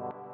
you.